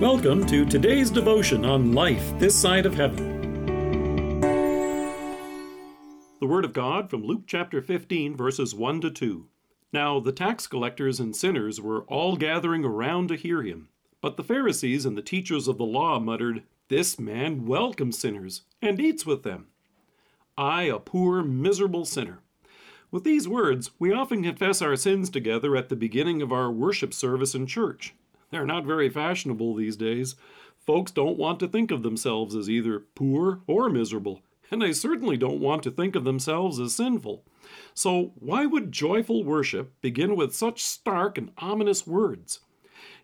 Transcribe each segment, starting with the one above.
Welcome to today's devotion on life this side of heaven. The Word of God from Luke chapter 15, verses 1 to 2. Now the tax collectors and sinners were all gathering around to hear him. But the Pharisees and the teachers of the law muttered, This man welcomes sinners and eats with them. I, a poor, miserable sinner. With these words, we often confess our sins together at the beginning of our worship service in church. They're not very fashionable these days. Folks don't want to think of themselves as either poor or miserable, and they certainly don't want to think of themselves as sinful. So, why would joyful worship begin with such stark and ominous words?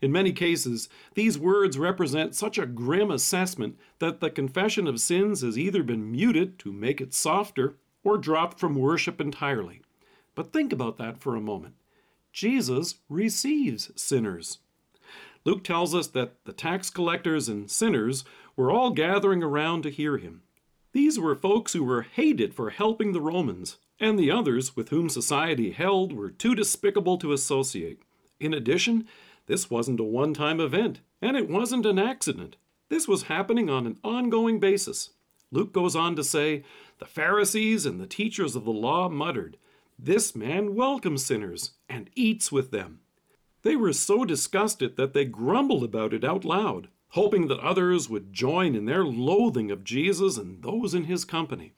In many cases, these words represent such a grim assessment that the confession of sins has either been muted to make it softer or dropped from worship entirely. But think about that for a moment. Jesus receives sinners. Luke tells us that the tax collectors and sinners were all gathering around to hear him. These were folks who were hated for helping the Romans, and the others with whom society held were too despicable to associate. In addition, this wasn't a one time event, and it wasn't an accident. This was happening on an ongoing basis. Luke goes on to say, The Pharisees and the teachers of the law muttered, This man welcomes sinners and eats with them. They were so disgusted that they grumbled about it out loud, hoping that others would join in their loathing of Jesus and those in his company.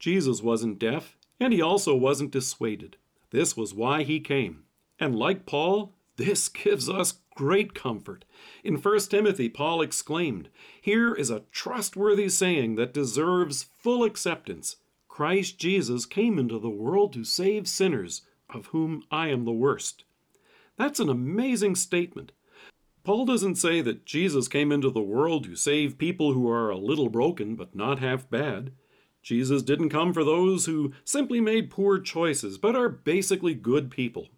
Jesus wasn't deaf, and he also wasn't dissuaded. This was why he came. And like Paul, this gives us great comfort. In 1 Timothy, Paul exclaimed, Here is a trustworthy saying that deserves full acceptance. Christ Jesus came into the world to save sinners, of whom I am the worst. That's an amazing statement. Paul doesn't say that Jesus came into the world to save people who are a little broken but not half bad. Jesus didn't come for those who simply made poor choices but are basically good people.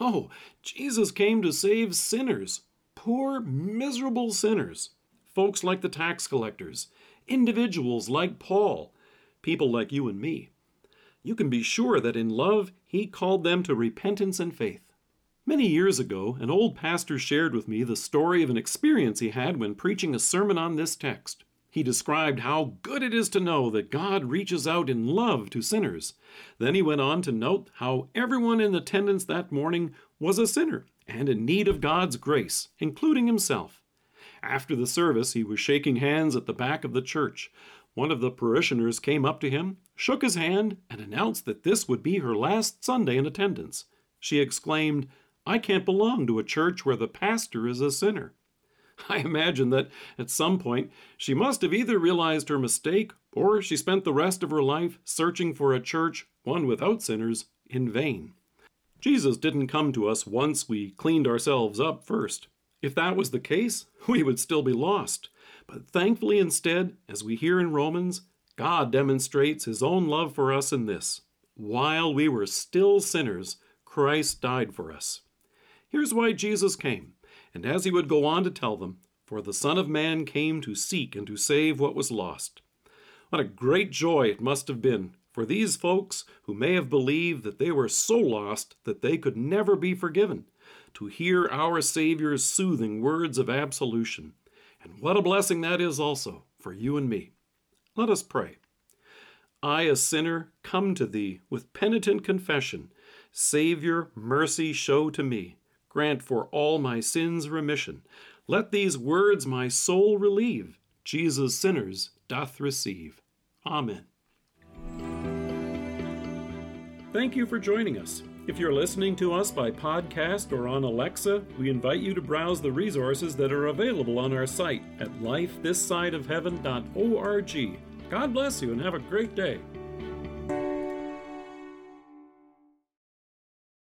No, Jesus came to save sinners, poor, miserable sinners. Folks like the tax collectors, individuals like Paul, people like you and me. You can be sure that in love, he called them to repentance and faith. Many years ago, an old pastor shared with me the story of an experience he had when preaching a sermon on this text. He described how good it is to know that God reaches out in love to sinners. Then he went on to note how everyone in attendance that morning was a sinner and in need of God's grace, including himself. After the service, he was shaking hands at the back of the church. One of the parishioners came up to him, shook his hand, and announced that this would be her last Sunday in attendance. She exclaimed, I can't belong to a church where the pastor is a sinner. I imagine that at some point she must have either realized her mistake or she spent the rest of her life searching for a church, one without sinners, in vain. Jesus didn't come to us once we cleaned ourselves up first. If that was the case, we would still be lost. But thankfully, instead, as we hear in Romans, God demonstrates his own love for us in this. While we were still sinners, Christ died for us. Here's why Jesus came. And as he would go on to tell them, For the Son of Man came to seek and to save what was lost. What a great joy it must have been for these folks who may have believed that they were so lost that they could never be forgiven, to hear our Savior's soothing words of absolution. And what a blessing that is also for you and me. Let us pray. I, a sinner, come to thee with penitent confession. Savior, mercy show to me grant for all my sins remission. Let these words my soul relieve. Jesus sinners doth receive. Amen. Thank you for joining us. If you're listening to us by podcast or on Alexa, we invite you to browse the resources that are available on our site at lifethissideofheaven.org. God bless you and have a great day.